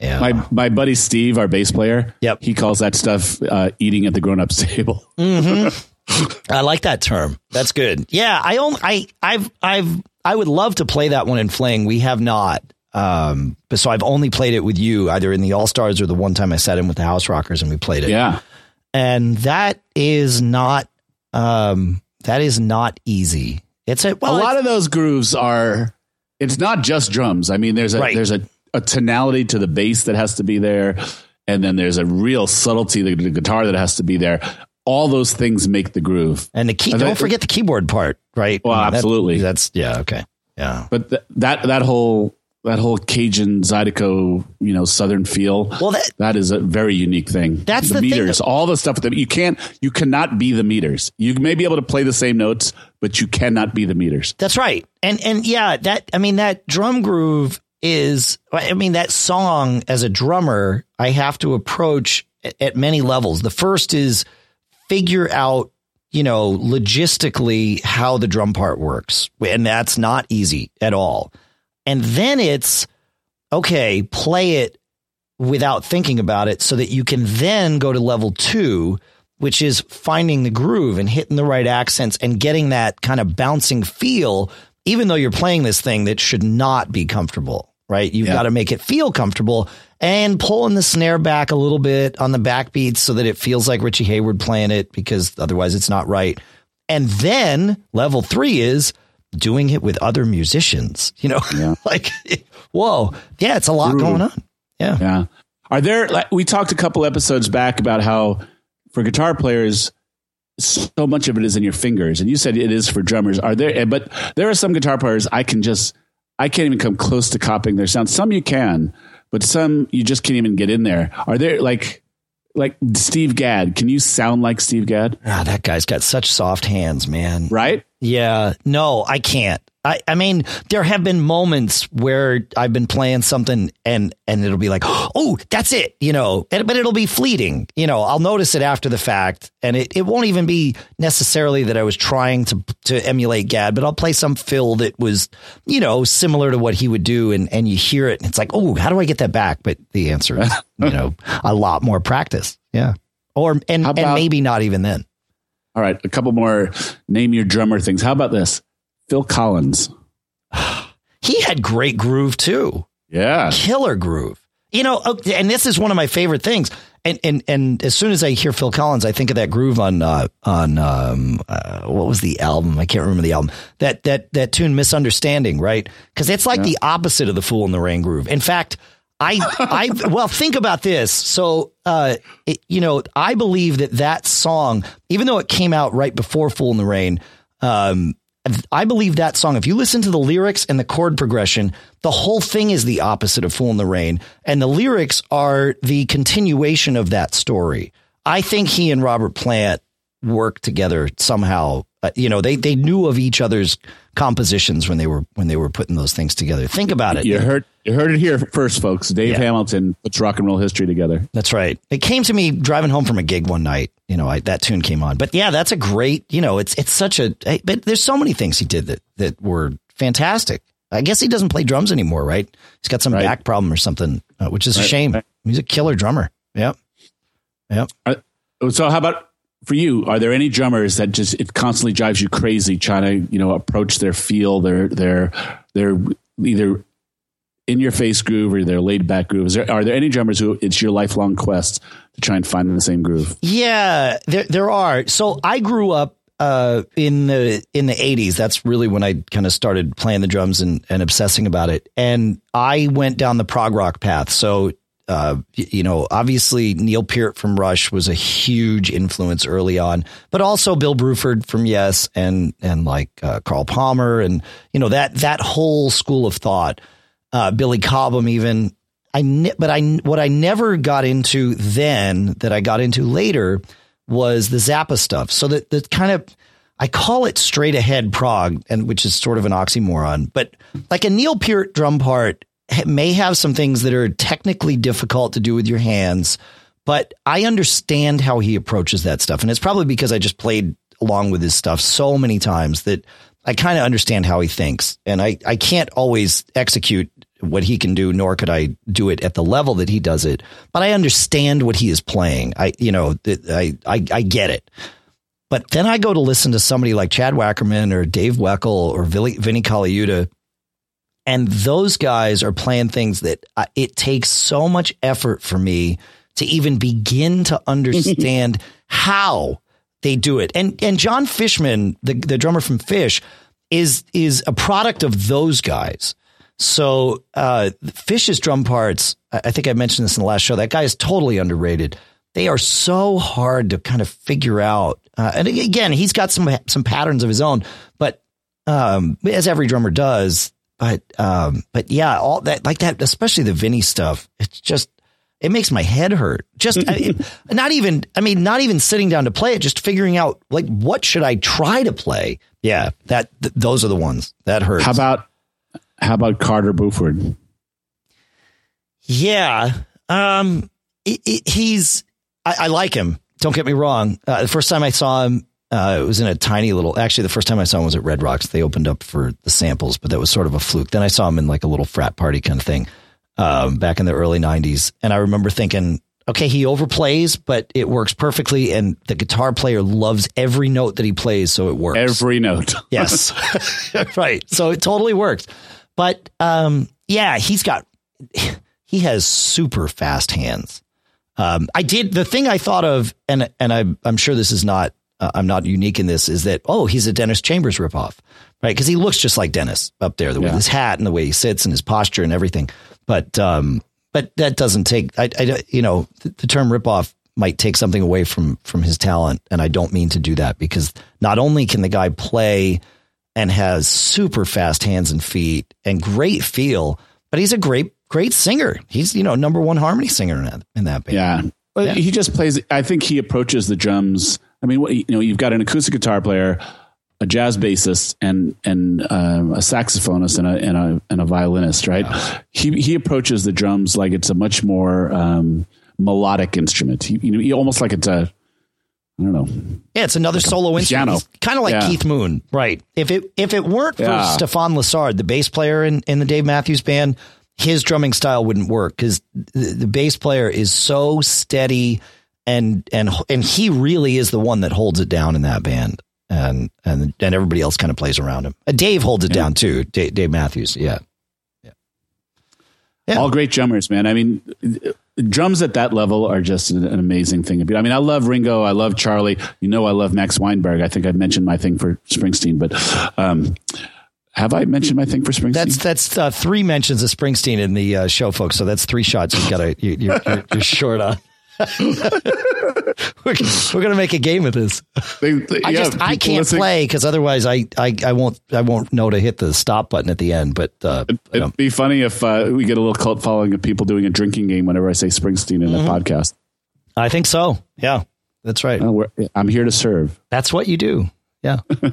[SPEAKER 1] Yeah.
[SPEAKER 2] My my buddy Steve, our bass player.
[SPEAKER 1] Yep.
[SPEAKER 2] He calls that stuff uh, eating at the grown ups (laughs) table.
[SPEAKER 1] Mm-hmm. I like that term. That's good. Yeah, I only I I've I've I would love to play that one in Fling. We have not. Um, but so I've only played it with you, either in the All Stars or the one time I sat in with the House Rockers and we played it.
[SPEAKER 2] Yeah
[SPEAKER 1] and that is not um, that is not easy. It's a well,
[SPEAKER 2] a lot of those grooves are. It's not just drums. I mean, there's a right. there's a, a tonality to the bass that has to be there, and then there's a real subtlety to the guitar that has to be there. All those things make the groove.
[SPEAKER 1] And the key. And don't that, forget the keyboard part, right?
[SPEAKER 2] Well, absolutely.
[SPEAKER 1] That, that's yeah. Okay. Yeah.
[SPEAKER 2] But th- that that whole that whole Cajun Zydeco, you know, Southern feel. Well, that, that is a very unique thing.
[SPEAKER 1] That's
[SPEAKER 2] the,
[SPEAKER 1] the
[SPEAKER 2] meters, all the stuff that you can't, you cannot be the meters. You may be able to play the same notes, but you cannot be the meters.
[SPEAKER 1] That's right. And and yeah, that I mean that drum groove is. I mean that song as a drummer, I have to approach at, at many levels. The first is figure out you know, logistically how the drum part works. And that's not easy at all. And then it's okay, play it without thinking about it so that you can then go to level two, which is finding the groove and hitting the right accents and getting that kind of bouncing feel, even though you're playing this thing that should not be comfortable, right? You've yeah. got to make it feel comfortable and pulling the snare back a little bit on the backbeats so that it feels like Richie Hayward playing it because otherwise it's not right. And then level three is doing it with other musicians, you know, yeah. (laughs) like, whoa, yeah, it's a lot Ooh. going on. Yeah.
[SPEAKER 2] Yeah. Are there, like, we talked a couple episodes back about how for guitar players, so much of it is in your fingers. And you said it is for drummers. Are there, but there are some guitar players I can just, I can't even come close to copying their sound. Some you can, but some you just can't even get in there. Are there like, like Steve Gadd. Can you sound like Steve Gadd?
[SPEAKER 1] Ah, that guy's got such soft hands, man.
[SPEAKER 2] Right?
[SPEAKER 1] Yeah. No, I can't. I, I mean, there have been moments where I've been playing something and and it'll be like, oh, that's it, you know, and, but it'll be fleeting. You know, I'll notice it after the fact, and it, it won't even be necessarily that I was trying to to emulate Gadd, but I'll play some fill that was, you know, similar to what he would do, and and you hear it, and it's like, oh, how do I get that back? But the answer is, (laughs) you know, a lot more practice. Yeah, or and about, and maybe not even then.
[SPEAKER 2] All right, a couple more name your drummer things. How about this? Phil Collins.
[SPEAKER 1] he had great groove too.
[SPEAKER 2] Yeah.
[SPEAKER 1] Killer groove. You know, oh, and this is one of my favorite things. And and and as soon as I hear Phil Collins, I think of that groove on uh, on um, uh, what was the album? I can't remember the album. That that that tune, "Misunderstanding," right? Because it's like yeah. the opposite of the "Fool in the Rain" groove. In fact, I, I, well, think about this. So, uh, it, you know, I believe that that song, even though it came out right before "Fool in the Rain," um, I believe that song, if you listen to the lyrics and the chord progression, the whole thing is the opposite of Fool in the Rain. And the lyrics are the continuation of that story. I think he and Robert Plant worked together somehow. Uh, you know, they, they knew of each other's compositions when they were when they were putting those things together. Think about it.
[SPEAKER 2] You heard you heard it here first, folks. Dave yeah. Hamilton puts rock and roll history together.
[SPEAKER 1] That's right. It came to me driving home from a gig one night. You know, I, that tune came on. But yeah, that's a great. You know, it's it's such a. But there's so many things he did that that were fantastic. I guess he doesn't play drums anymore, right? He's got some right. back problem or something, uh, which is right. a shame. Right. He's a killer drummer. Yep. Yep. Uh,
[SPEAKER 2] so how about for you, are there any drummers that just it constantly drives you crazy trying to you know approach their feel, their their their either in your face groove or their laid back groove? Is There, are there any drummers who it's your lifelong quest to try and find the same groove?
[SPEAKER 1] Yeah, there there are. So I grew up uh, in the in the eighties. That's really when I kind of started playing the drums and, and obsessing about it. And I went down the prog rock path. So uh, you know, obviously Neil Peart from Rush was a huge influence early on, but also Bill Bruford from Yes and and like uh, Carl Palmer and you know that that whole school of thought. Uh, Billy Cobham even. I ne- but I what I never got into then that I got into later was the Zappa stuff. So that the kind of I call it straight ahead prog, and which is sort of an oxymoron. But like a Neil Peart drum part may have some things that are technically difficult to do with your hands, but I understand how he approaches that stuff. And it's probably because I just played along with his stuff so many times that I kind of understand how he thinks. And I, I can't always execute what he can do, nor could I do it at the level that he does it. But I understand what he is playing. I, you know, I, I, I get it. But then I go to listen to somebody like Chad Wackerman or Dave Weckl or Vinnie Colaiuta and those guys are playing things that uh, it takes so much effort for me to even begin to (laughs) understand how they do it. And and Jon Fishman, the the drummer from Phish, is is a product of those guys. So uh, Phish's drum parts, I think I mentioned this in the last show. That guy is totally underrated. They are so hard to kind of figure out. Uh, and again, he's got some some patterns of his own, but um, as every drummer does, but um, but yeah, all that like that, especially the Vinnie stuff. It's just it makes my head hurt. Just I, (laughs) not even I mean, not even sitting down to play it, just figuring out like what should I try to play. Yeah, that th- those are the ones that hurt.
[SPEAKER 2] How about how about Carter Beauford?
[SPEAKER 1] Yeah, um, it, it, he's I, I, like him. Don't get me wrong. Uh, the first time I saw him, uh, it was in a tiny little. Actually, the first time I saw him was at Red Rocks. They opened up for the samples, but that was sort of a fluke. Then I saw him in like a little frat party kind of thing um, back in the early '90s, and I remember thinking, okay, he overplays, but it works perfectly, and the guitar player loves every note that he plays, so it works.
[SPEAKER 2] Every note, (laughs)
[SPEAKER 1] yes, (laughs) right. So it totally works. But um, yeah, he's got he has super fast hands. Um, I did the thing I thought of, and and I, I'm sure this is not uh, I'm not unique in this is that oh he's a Dennis Chambers ripoff, right? Because he looks just like Dennis up there, the, yeah. with his hat and the way he sits and his posture and everything. But um, but that doesn't take I, I you know the, the term ripoff might take something away from from his talent, and I don't mean to do that because not only can the guy play and has super fast hands and feet and great feel, but he's a great great singer. He's you know number one harmony singer in that, in that band.
[SPEAKER 2] Yeah. Well, yeah. he just plays. I think he approaches the drums I mean, you know, you've got an acoustic guitar player, a jazz bassist, and and um, a saxophonist and a and a and a violinist, right? Yeah. He he approaches the drums like it's a much more um, melodic instrument. He, you know, he almost like it's a I don't know.
[SPEAKER 1] Yeah, it's another like solo instrument. Kind of like yeah. Keith Moon, right? If it if it weren't for yeah. Stefan Lessard, the bass player in, in the Dave Matthews band, his drumming style wouldn't work because the, the bass player is so steady and and and he really is the one that holds it down in that band and and and everybody else kind of plays around him. Uh, Dave holds it yeah. down too. Dave, Dave, Matthews, yeah. yeah,
[SPEAKER 2] yeah. All great drummers, man. I mean, drums at that level are just an, an, amazing thing. I mean, I love Ringo, I love Charlie. You know, I love Max Weinberg. I think i've mentioned my thing for Springsteen, but. Um, have I mentioned my thing for Springsteen?
[SPEAKER 1] That's that's uh, three mentions of Springsteen in the uh, show, folks. So that's three shots. You've got to you, are you're, you're short on. (laughs) we're, we're gonna make a game of this.
[SPEAKER 2] They, they,
[SPEAKER 1] I
[SPEAKER 2] yeah,
[SPEAKER 1] just I can't
[SPEAKER 2] listening-
[SPEAKER 1] play because otherwise I, I I won't I won't know to hit the stop button at the end. But uh, know.
[SPEAKER 2] It'd be funny if uh, we get a little cult following of people doing a drinking game whenever I say Springsteen in
[SPEAKER 1] Mm-hmm.
[SPEAKER 2] a podcast.
[SPEAKER 1] I think so. Yeah, that's right.
[SPEAKER 2] Uh, I'm here to serve.
[SPEAKER 1] That's what you do. Yeah. (laughs)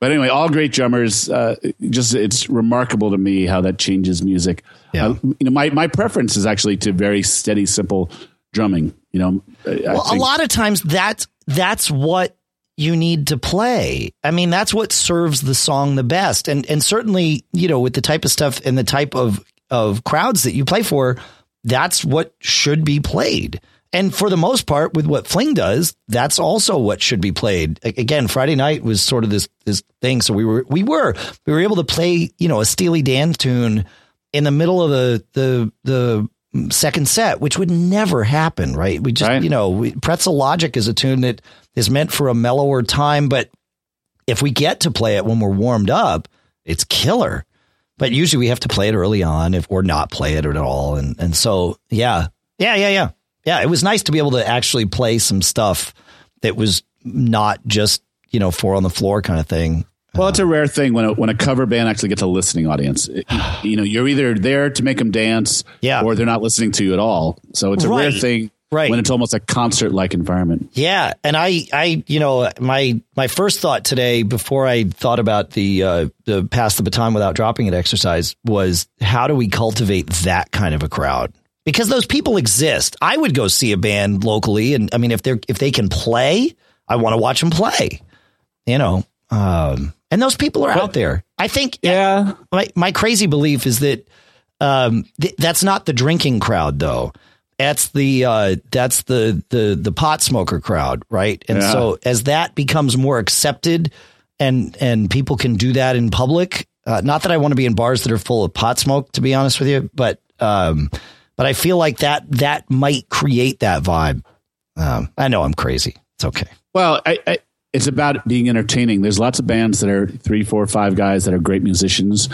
[SPEAKER 2] But anyway, all great drummers. Uh, just it's remarkable to me how that changes music.
[SPEAKER 1] Yeah.
[SPEAKER 2] Uh, you know, my my preference is actually to very steady, simple drumming. You know,
[SPEAKER 1] Well, a lot of times that's that's what you need to play. I mean, that's what serves the song the best. And and certainly, you know, with the type of stuff and the type of of crowds that you play for, that's what should be played. And for the most part, with what Fling does, that's also what should be played. Again, Friday night was sort of this this thing. So we were we were we were able to play, you know, a Steely Dan tune in the middle of the the the second set, which would never happen, right? We just,
[SPEAKER 2] Right.
[SPEAKER 1] you know, we, Pretzel Logic is a tune that is meant for a mellower time, but if we get to play it when we're warmed up, it's killer. But usually we have to play it early on, if or not play it at all, and and so yeah, yeah, yeah, yeah, yeah. It was nice to be able to actually play some stuff that was not just you know four on the floor kind of thing.
[SPEAKER 2] Well, it's a rare thing when a, when a cover band actually gets a listening audience. It- (sighs) you know, you're either there to make them dance,
[SPEAKER 1] Yeah.
[SPEAKER 2] or they're not listening to you at all. So it's a rare thing,
[SPEAKER 1] Right.
[SPEAKER 2] When it's almost a concert like environment.
[SPEAKER 1] Yeah, and I, I, you know, my my first thought today, before I thought about the uh, the pass the baton without dropping it exercise, was how do we cultivate that kind of a crowd? Because those people exist. I would go see a band locally, and I mean, if they're if they can play, I want to watch them play. You know, um, and those people are out there. I think.
[SPEAKER 2] Yeah,
[SPEAKER 1] my my crazy belief is that um, th- that's not the drinking crowd though. That's the uh, that's the the the pot smoker crowd, right? And
[SPEAKER 2] Yeah.
[SPEAKER 1] so as that becomes more accepted, and and people can do that in public. Uh, not that I want to be in bars that are full of pot smoke, to be honest with you, but um, but I feel like that that might create that vibe. Um, I know I'm crazy. It's okay.
[SPEAKER 2] Well, I, I, it's about being entertaining. There's lots of bands that are three, four, five guys that are great musicians,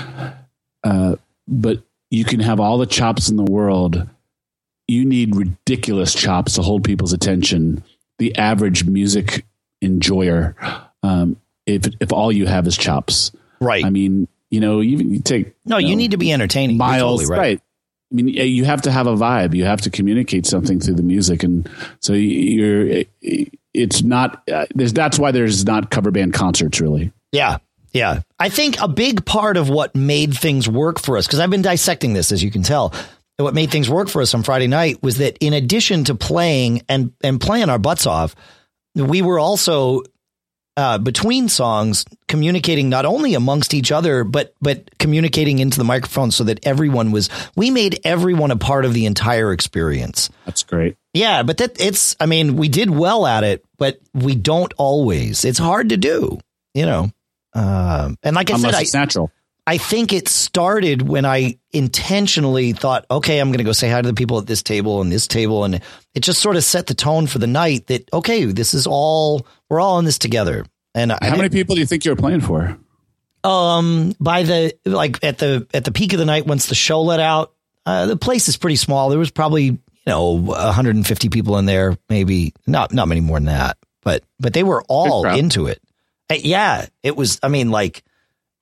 [SPEAKER 2] uh, but you can have all the chops in the world. You need ridiculous chops to hold people's attention. The average music enjoyer, um, if if all you have is chops,
[SPEAKER 1] Right.
[SPEAKER 2] I mean, you know, even you take
[SPEAKER 1] no, you
[SPEAKER 2] know,
[SPEAKER 1] need to be entertaining.
[SPEAKER 2] Myles
[SPEAKER 1] totally
[SPEAKER 2] right. I mean, you have to have a vibe. You have to communicate something through the music, and so you're. It's not. Uh, there's. That's why there's not cover band concerts really.
[SPEAKER 1] Yeah. Yeah. I think a big part of what made things work for us, because I've been dissecting this, as you can tell, what made things work for us on Friday night was that in addition to playing and, and playing our butts off, we were also uh, between songs communicating not only amongst each other, but but communicating into the microphone so that everyone was. We made everyone a part of the entire experience.
[SPEAKER 2] That's great.
[SPEAKER 1] Yeah, but that it's. I mean, we did well at it, but we don't always. It's hard to do, you know. Um, and like I
[SPEAKER 2] Unless
[SPEAKER 1] said, I,
[SPEAKER 2] it's natural.
[SPEAKER 1] I think it started when I intentionally thought, okay, I'm going to go say hi to the people at this table and this table, and it just sort of set the tone for the night. That okay, this is all we're all in this together. And I
[SPEAKER 2] How many people do you think you were playing for?
[SPEAKER 1] um, by the like at the at the peak of the night, once the show let out, uh, the place is pretty small. There was probably you know 150 people in there, maybe not not many more than that, but but they were all into it. Uh, yeah, it was. I mean, like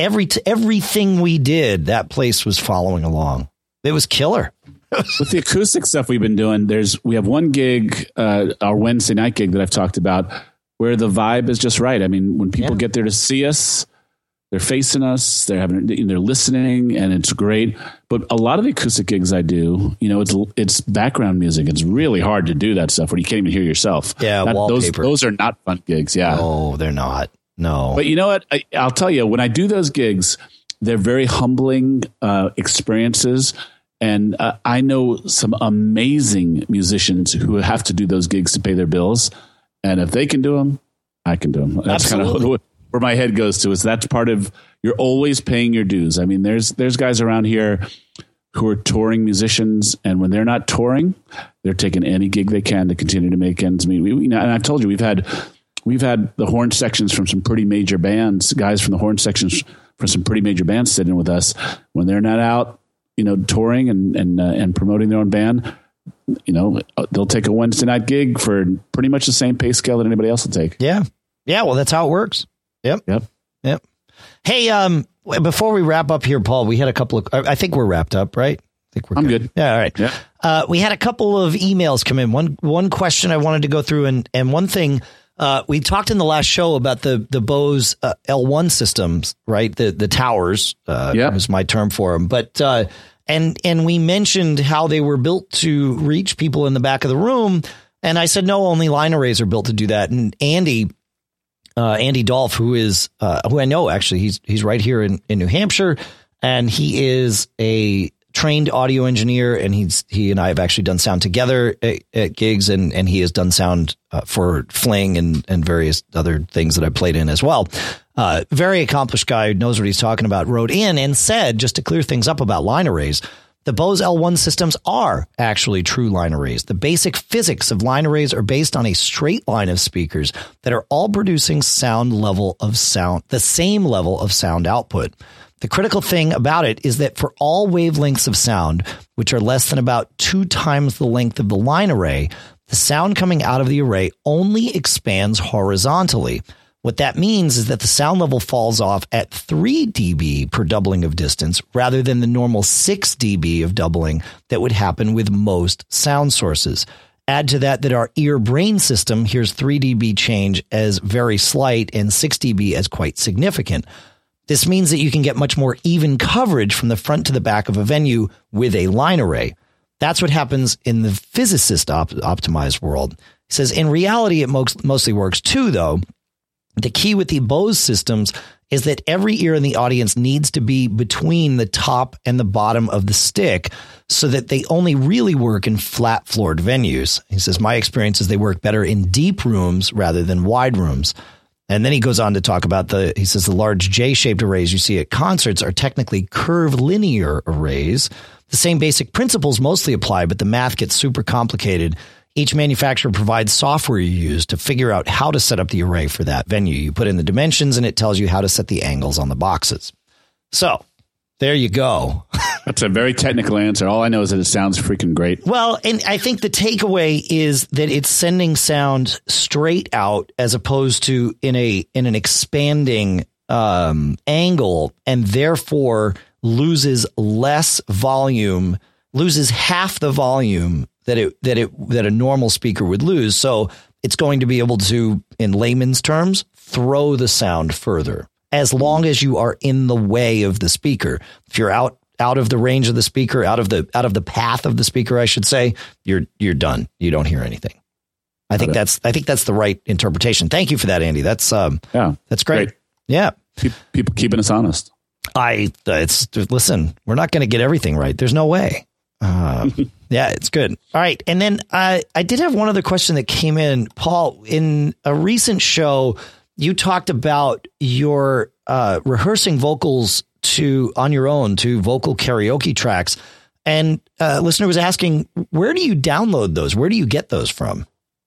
[SPEAKER 1] every t- everything we did, that place was following along. It was killer. (laughs)
[SPEAKER 2] With the acoustic stuff we've been doing, there's we have one gig, uh, our Wednesday night gig that I've talked about, where the vibe is just right. I mean, when people
[SPEAKER 1] Yeah.
[SPEAKER 2] get there to see us, they're facing us, they're having, they're listening, and it's great. But a lot of the acoustic gigs I do, you know, it's it's background music. It's really hard to do that stuff where you can't even hear yourself.
[SPEAKER 1] Yeah,
[SPEAKER 2] those
[SPEAKER 1] wallpaper.
[SPEAKER 2] those are not fun gigs. Yeah,
[SPEAKER 1] No, they're not. No,
[SPEAKER 2] but you know what? I, I'll tell you, when I do those gigs, they're very humbling uh, experiences. And uh, I know some amazing musicians who have to do those gigs to pay their bills. And if they can do them, I can do them. That's kind of where my head goes to. Is that's part of you're always paying your dues. I mean, there's there's guys around here who are touring musicians, and when they're not touring, they're taking any gig they can to continue to make ends meet. We, we, and I told you we've had we've had the horn sections from some pretty major bands, guys from the horn sections from some pretty major bands sitting with us. When they're not out, you know, touring and and uh, and promoting their own band, you know, they'll take a Wednesday night gig for pretty much the same pay scale that anybody else will take.
[SPEAKER 1] Yeah. Yeah. Well, that's how it works. Yep.
[SPEAKER 2] Yep.
[SPEAKER 1] Yep. Hey, um, before we wrap up here, Paul, we had a couple of, I think we're wrapped up, right? I
[SPEAKER 2] think we're I'm good. good.
[SPEAKER 1] Yeah. All right.
[SPEAKER 2] Yeah.
[SPEAKER 1] Uh, we had a couple of emails come in. One, one question I wanted to go through and, and one thing, uh, we talked in the last show about the the Bose uh, L1 systems, right? The the towers, uh,
[SPEAKER 2] yeah,
[SPEAKER 1] is my term for them. But uh, and and we mentioned how they were built to reach people in the back of the room, and I said no, only line arrays are built to do that. And Andy, uh, Andy Dolph, who is uh, who I know actually, he's he's right here in in New Hampshire, and he is a trained audio engineer, and he's he and I have actually done sound together at, at gigs, and and he has done sound uh, for Fling and and various other things that I played in as well. Uh, very accomplished guy who knows what he's talking about. Wrote in and said just to clear things up about line arrays. The Bose L1 systems are actually true line arrays. The basic physics of line arrays are based on a straight line of speakers that are all producing sound level of sound, the same level of sound output. The critical thing about it is that for all wavelengths of sound, which are less than about two times the length of the line array, the sound coming out of the array only expands horizontally. What that means is that the sound level falls off at 3 dB per doubling of distance rather than the normal 6 dB of doubling that would happen with most sound sources. Add to that that our ear brain system hears 3 dB change as very slight and 6 dB as quite significant. This means that you can get much more even coverage from the front to the back of a venue with a line array. That's what happens in the physicist op- optimized world. He says in reality, it mo- mostly works too, though. The key with the Bose systems is that every ear in the audience needs to be between the top and the bottom of the stick so that they only really work in flat floored venues. He says, My experience is they work better in deep rooms rather than wide rooms. And then he goes on to talk about the, he says, the large J shaped arrays you see at concerts are technically curvilinear arrays. The same basic principles mostly apply, but the math gets super complicated. Each manufacturer provides software you use to figure out how to set up the array for that venue. You put in the dimensions and it tells you how to set the angles on the boxes. So there you go. (laughs)
[SPEAKER 2] That's a very technical answer. All I know is that it sounds freaking great.
[SPEAKER 1] Well, and I think the takeaway is that it's sending sound straight out as opposed to in a in an expanding um, angle, and therefore loses less volume, loses half the volume that it that it that a normal speaker would lose. So it's going to be able to, in layman's terms, throw the sound further as long as you are in the way of the speaker. If you're out out of the range of the speaker, out of the out of the path of the speaker, I should say, you're you're done. You don't hear anything. I think that's I think that's the right interpretation. Thank you for that, Andy. That's um
[SPEAKER 2] yeah,
[SPEAKER 1] that's great.
[SPEAKER 2] great.
[SPEAKER 1] Yeah,
[SPEAKER 2] people keeping us honest.
[SPEAKER 1] I it's listen. We're not going to get everything right. There's no way. Uh, (laughs) yeah, it's good. All right, and then I I did have one other question that came in, Paul. In a recent show, you talked about your uh, rehearsing vocals to on your own to vocal karaoke tracks. And a uh, listener was asking, where do you download those? Where do you get those from?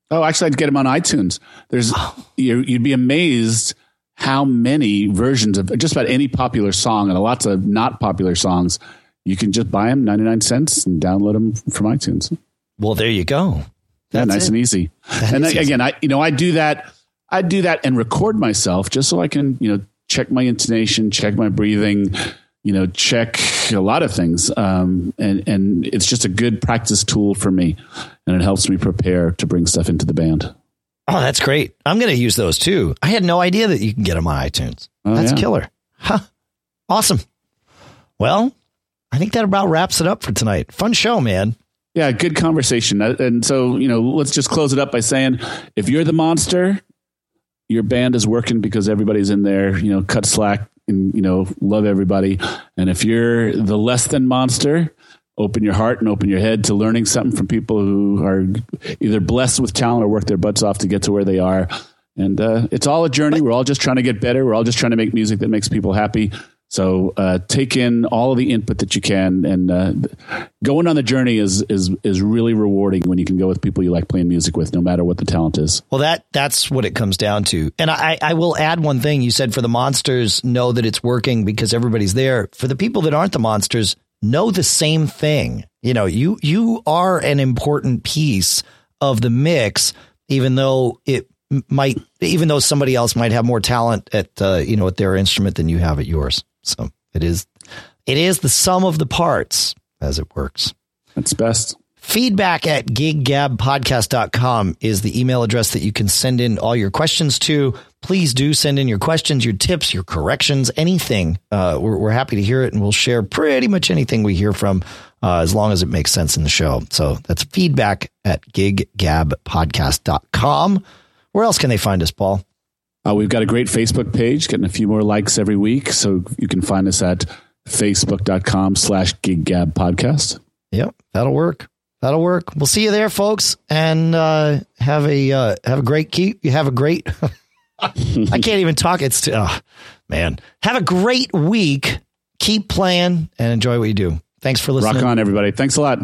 [SPEAKER 2] Oh, actually, I'd get them on iTunes. There's oh. you'd be amazed how many versions of just about any popular song and lots of not popular songs. You can just buy them 99 cents and download them from iTunes.
[SPEAKER 1] Well, there you go.
[SPEAKER 2] That's yeah, nice it. and easy. (laughs) That and again, easy. I you know I do that. I do that and record myself just so I can you know check my intonation, check my breathing, you know, check a lot of things. Um, and, and it's just a good practice tool for me. And it helps me prepare to bring stuff into the band.
[SPEAKER 1] Oh, that's great. I'm going to use those too. I had no idea that you can get them on iTunes. Oh, that's yeah. killer. Huh. Awesome. Well, I think that about wraps it up for tonight. Fun show, man.
[SPEAKER 2] Yeah, good conversation. Uh, and so, you know, let's just close it up by saying if you're the monster, your band is working because everybody's in there, you know, cut slack and, you know, love everybody. And if you're the less than monster, open your heart and open your head to learning something from people who are either blessed with talent or work their butts off to get to where they are. And uh, it's all a journey. We're all just trying to get better. We're all just trying to make music that makes people happy. So uh, take in all of the input that you can, and uh, going on the journey is is is really rewarding when you can go with people you like playing music with, no matter what the talent is.
[SPEAKER 1] Well, that that's what it comes down to. And I, I will add one thing. You said for the monsters, know that it's working because everybody's there. For the people that aren't the monsters, know the same thing. You know, you you are an important piece of the mix, even though it might, even though somebody else might have more talent at uh, you know at their instrument than you have at yours. So it is, it is the sum of the parts as it works.
[SPEAKER 2] That's best.
[SPEAKER 1] Feedback at giggabpodcast.com is the email address that you can send in all your questions to. Please do send in your questions, your tips, your corrections, anything. Uh, we're, we're, happy to hear it and we'll share pretty much anything we hear from uh, as long as it makes sense in the show. So that's feedback at giggabpodcast.com. Where else can they find us, Paul?
[SPEAKER 2] Uh, we've got a great Facebook page, getting a few more likes every week. So you can find us at facebook.com slash gig gab podcast.
[SPEAKER 1] Yep, that'll work. That'll work. We'll see you there, folks, and uh, have a uh, have a great keep. You have a great. (laughs) I can't even talk. It's too, oh, man. Have a great week. Keep playing and enjoy what you do. Thanks for listening.
[SPEAKER 2] Rock on, everybody. Thanks a lot.